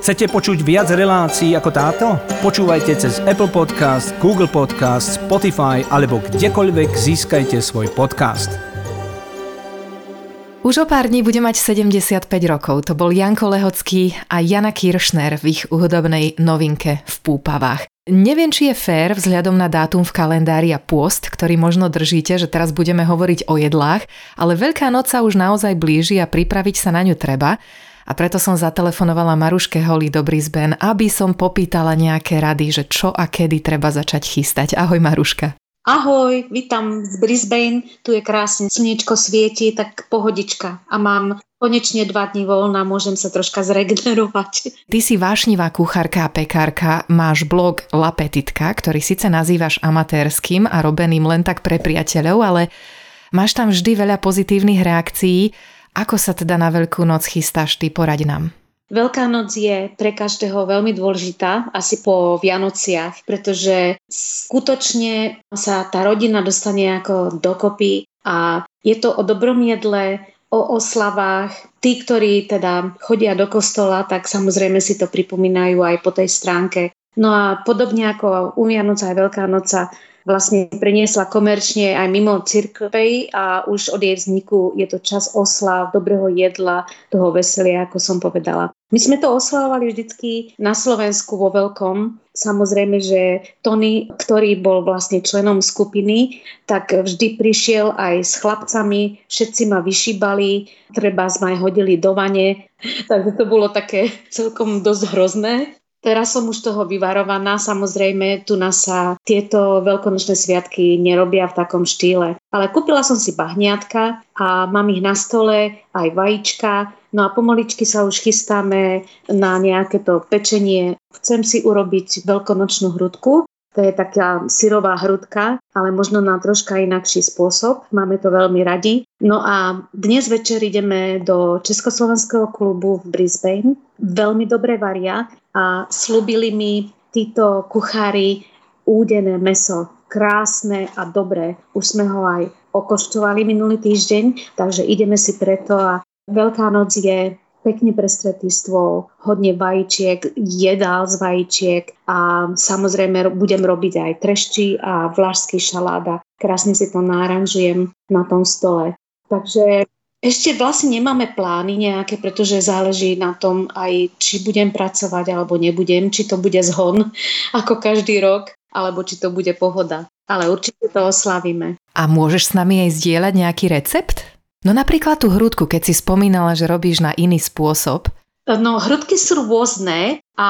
Chcete počuť viac relácií ako táto? Počúvajte cez Apple Podcast, Google Podcast, Spotify alebo kdekoľvek získajte svoj podcast. Už o pár dní bude mať 75 rokov. To bol Janko Lehocký a Jana Kiršner v ich hudobnej novinke v Púpavách. Neviem, či je fér vzhľadom na dátum v kalendári a pôst, ktorý možno držíte, že teraz budeme hovoriť o jedlách, ale Veľká noc sa už naozaj blíži a pripraviť sa na ňu treba. A preto som zatelefonovala Maruške Holly do Brisbane, aby som popýtala nejaké rady, že čo a kedy treba začať chystať. Ahoj Maruška. Ahoj, vítam z Brisbane, tu je krásne, slniečko svieti, tak pohodička a mám konečne dva dní voľna, môžem sa troška zregenerovať. Ty si vášnivá kuchárka a pekárka, máš blog La Petitka, ktorý síce nazývaš amatérským a robeným len tak pre priateľov, ale máš tam vždy veľa pozitívnych reakcií. Ako sa teda na Veľkú noc chystáš ty, poraď nám. Veľká noc je pre každého veľmi dôležitá, asi po Vianociach, pretože skutočne sa tá rodina dostane ako dokopy a je to o dobrom jedle, o oslavách. Tí, ktorí teda chodia do kostola, tak samozrejme si to pripomínajú aj po tej stránke. No a podobne ako u Vianoca aj Veľká noca vlastne preniesla komerčne aj mimo cirkvej a už od jej vzniku je to čas oslav, dobrého jedla, toho veselia, ako som povedala. My sme to oslavovali vždycky na Slovensku vo veľkom. Samozrejme, že Tony, ktorý bol vlastne členom skupiny, tak vždy prišiel aj s chlapcami, všetci ma vyšíbali, treba sme aj hodili do vane, takže to bolo také celkom dosť hrozné. Teraz som už toho vyvarovaná, samozrejme, tu nás sa tieto veľkonočné sviatky nerobia v takom štýle. Ale kúpila som si bahniatka a mám ich na stole, aj vajíčka, no a pomaličky sa už chystáme na nejaké to pečenie. Chcem si urobiť veľkonočnú hrudku, to je taká syrová hrudka, ale možno na troška inakší spôsob. Máme to veľmi radi. No a dnes večer ideme do Československého klubu v Brisbane. Veľmi dobre varia a slúbili mi títo kuchári údené meso. Krásne a dobré. Už sme ho aj okoštovali minulý týždeň, takže ideme si preto a Veľká noc je pekne prestretý stôl, hodne vajíčiek, jedál z vajíčiek a samozrejme budem robiť aj trešči a vlašský šaláda. Krásne si to náranžujem na tom stole. Takže ešte vlastne nemáme plány nejaké, pretože záleží na tom aj, či budem pracovať alebo nebudem, či to bude zhon ako každý rok, alebo či to bude pohoda. Ale určite to oslavíme. A môžeš s nami aj zdieľať nejaký recept? No napríklad tú hrudku, keď si spomínala, že robíš na iný spôsob. No hrudky sú rôzne a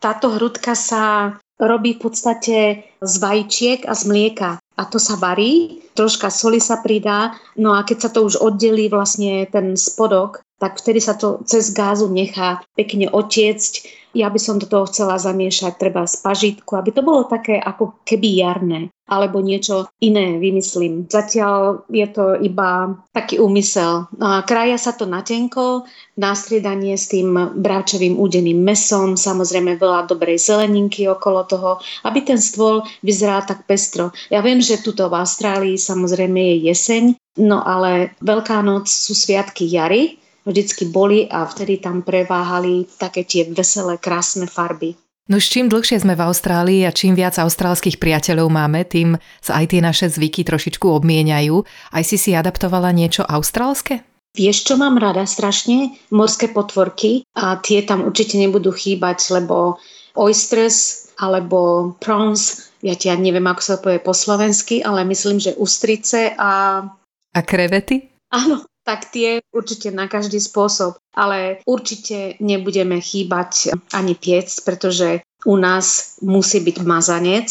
táto hrudka sa robí v podstate z vajíčiek a z mlieka. A to sa varí, troška soli sa pridá, no a keď sa to už oddelí vlastne ten spodok, tak vtedy sa to cez gázu nechá pekne otiecť ja by som do toho chcela zamiešať treba spažitku, aby to bolo také ako keby jarné alebo niečo iné vymyslím. Zatiaľ je to iba taký úmysel. Kraja sa to na tenko, nástriedanie s tým bráčovým údeným mesom, samozrejme veľa dobrej zeleninky okolo toho, aby ten stôl vyzeral tak pestro. Ja viem, že tuto v Austrálii samozrejme je jeseň, no ale Veľká noc sú sviatky jary, vždycky boli a vtedy tam preváhali také tie veselé, krásne farby. No s čím dlhšie sme v Austrálii a čím viac austrálskych priateľov máme, tým sa aj tie naše zvyky trošičku obmieniajú. Aj si si adaptovala niečo austrálske? Vieš, čo mám rada strašne? Morské potvorky a tie tam určite nebudú chýbať, lebo oysters alebo prawns, ja ti ja neviem, ako sa povie po slovensky, ale myslím, že ústrice a... A krevety? Áno, tak tie určite na každý spôsob. Ale určite nebudeme chýbať ani piec, pretože u nás musí byť mazanec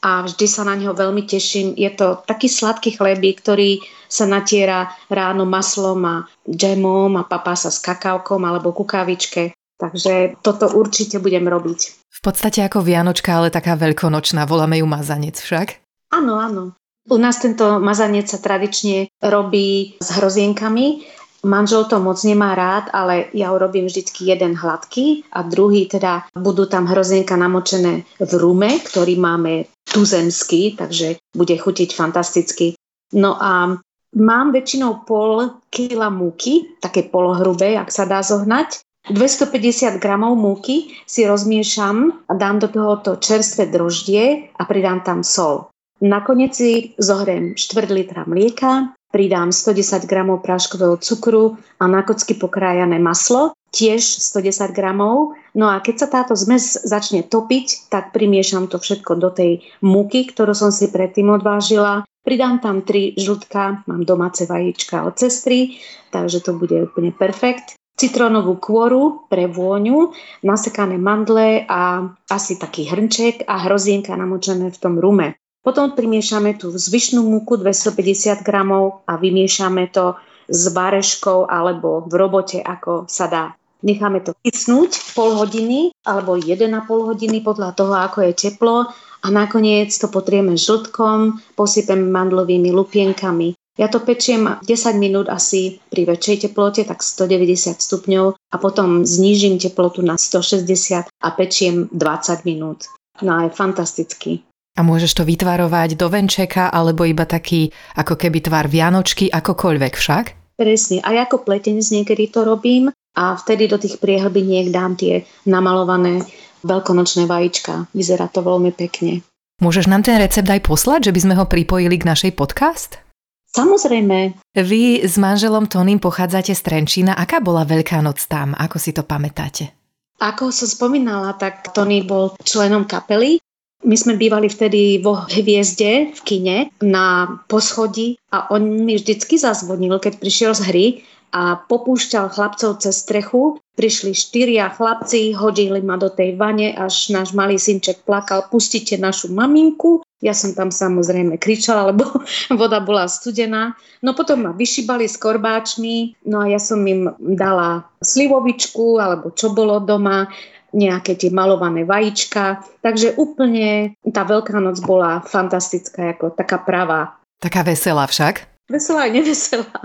a vždy sa na neho veľmi teším. Je to taký sladký chlebík, ktorý sa natiera ráno maslom a džemom a papá sa s kakávkom alebo kukávičke. Takže toto určite budem robiť. V podstate ako Vianočka, ale taká veľkonočná, voláme ju mazanec však? Áno, áno. U nás tento mazanec sa tradične robí s hrozienkami. Manžel to moc nemá rád, ale ja urobím vždy jeden hladký a druhý teda budú tam hrozienka namočené v rume, ktorý máme tuzemský, takže bude chutiť fantasticky. No a mám väčšinou pol kila múky, také polohrubé, ak sa dá zohnať. 250 gramov múky si rozmiešam a dám do tohoto čerstvé droždie a pridám tam sol. Nakoniec si zohriem 4 litra mlieka, pridám 110 gramov práškového cukru a na kocky pokrájané maslo, tiež 110 gramov. No a keď sa táto zmes začne topiť, tak primiešam to všetko do tej múky, ktorú som si predtým odvážila. Pridám tam 3 žltka, mám domáce vajíčka od cestry, takže to bude úplne perfekt citrónovú kôru pre vôňu, nasekané mandle a asi taký hrnček a hrozienka namočené v tom rume. Potom primiešame tú zvyšnú múku 250 gramov a vymiešame to s bareškou alebo v robote, ako sa dá. Necháme to kysnúť pol hodiny alebo 1,5 hodiny podľa toho, ako je teplo a nakoniec to potrieme žltkom, posypem mandlovými lupienkami ja to pečiem 10 minút asi pri väčšej teplote, tak 190 stupňov a potom znížim teplotu na 160 a pečiem 20 minút. No a je fantastický. A môžeš to vytvarovať do venčeka alebo iba taký ako keby tvar Vianočky, akokoľvek však? Presne. A ako pletenec niekedy to robím a vtedy do tých priehlbiniek dám tie namalované veľkonočné vajíčka. Vyzerá to veľmi pekne. Môžeš nám ten recept aj poslať, že by sme ho pripojili k našej podcast? Samozrejme. Vy s manželom Tonym pochádzate z Trenčína. Aká bola Veľká noc tam? Ako si to pamätáte? Ako som spomínala, tak Tony bol členom kapely. My sme bývali vtedy vo hviezde v kine na poschodí a on mi vždycky zazvonil, keď prišiel z hry a popúšťal chlapcov cez strechu. Prišli štyria chlapci, hodili ma do tej vane, až náš malý synček plakal, pustite našu maminku. Ja som tam samozrejme kričala, lebo voda bola studená. No potom ma vyšibali s korbáčmi, no a ja som im dala slivovičku, alebo čo bolo doma, nejaké tie malované vajíčka. Takže úplne tá Veľká noc bola fantastická, ako taká pravá. Taká veselá však? Veselá aj neveselá.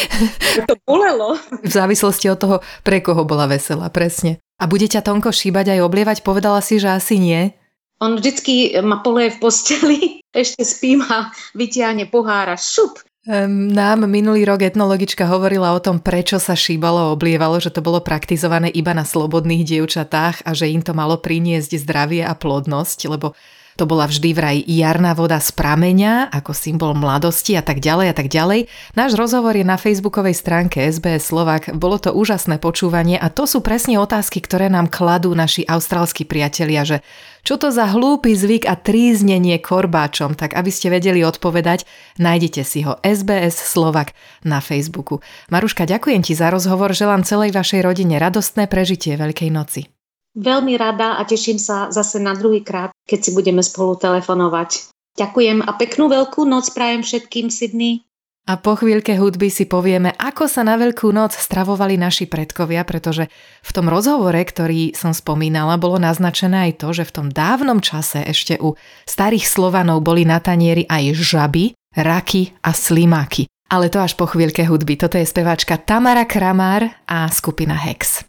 to bolelo. V závislosti od toho, pre koho bola veselá, presne. A bude ťa Tonko šíbať aj oblievať? Povedala si, že asi nie. On vždycky ma poleje v posteli, ešte spím a vytiahne pohára, šup. Nám minulý rok etnologička hovorila o tom, prečo sa šíbalo oblievalo, že to bolo praktizované iba na slobodných dievčatách a že im to malo priniesť zdravie a plodnosť, lebo to bola vždy vraj jarná voda z prameňa, ako symbol mladosti a tak ďalej a tak ďalej. Náš rozhovor je na facebookovej stránke SBS Slovak. Bolo to úžasné počúvanie a to sú presne otázky, ktoré nám kladú naši austrálsky priatelia, že čo to za hlúpy zvyk a tríznenie korbáčom, tak aby ste vedeli odpovedať, nájdete si ho SBS Slovak na Facebooku. Maruška, ďakujem ti za rozhovor, želám celej vašej rodine radostné prežitie Veľkej noci. Veľmi rada a teším sa zase na druhý krát, keď si budeme spolu telefonovať. Ďakujem a peknú veľkú noc prajem všetkým Sydney. A po chvíľke hudby si povieme, ako sa na Veľkú noc stravovali naši predkovia, pretože v tom rozhovore, ktorý som spomínala, bolo naznačené aj to, že v tom dávnom čase ešte u starých Slovanov boli na tanieri aj žaby, raky a slimáky. Ale to až po chvíľke hudby. Toto je speváčka Tamara Kramár a skupina Hex.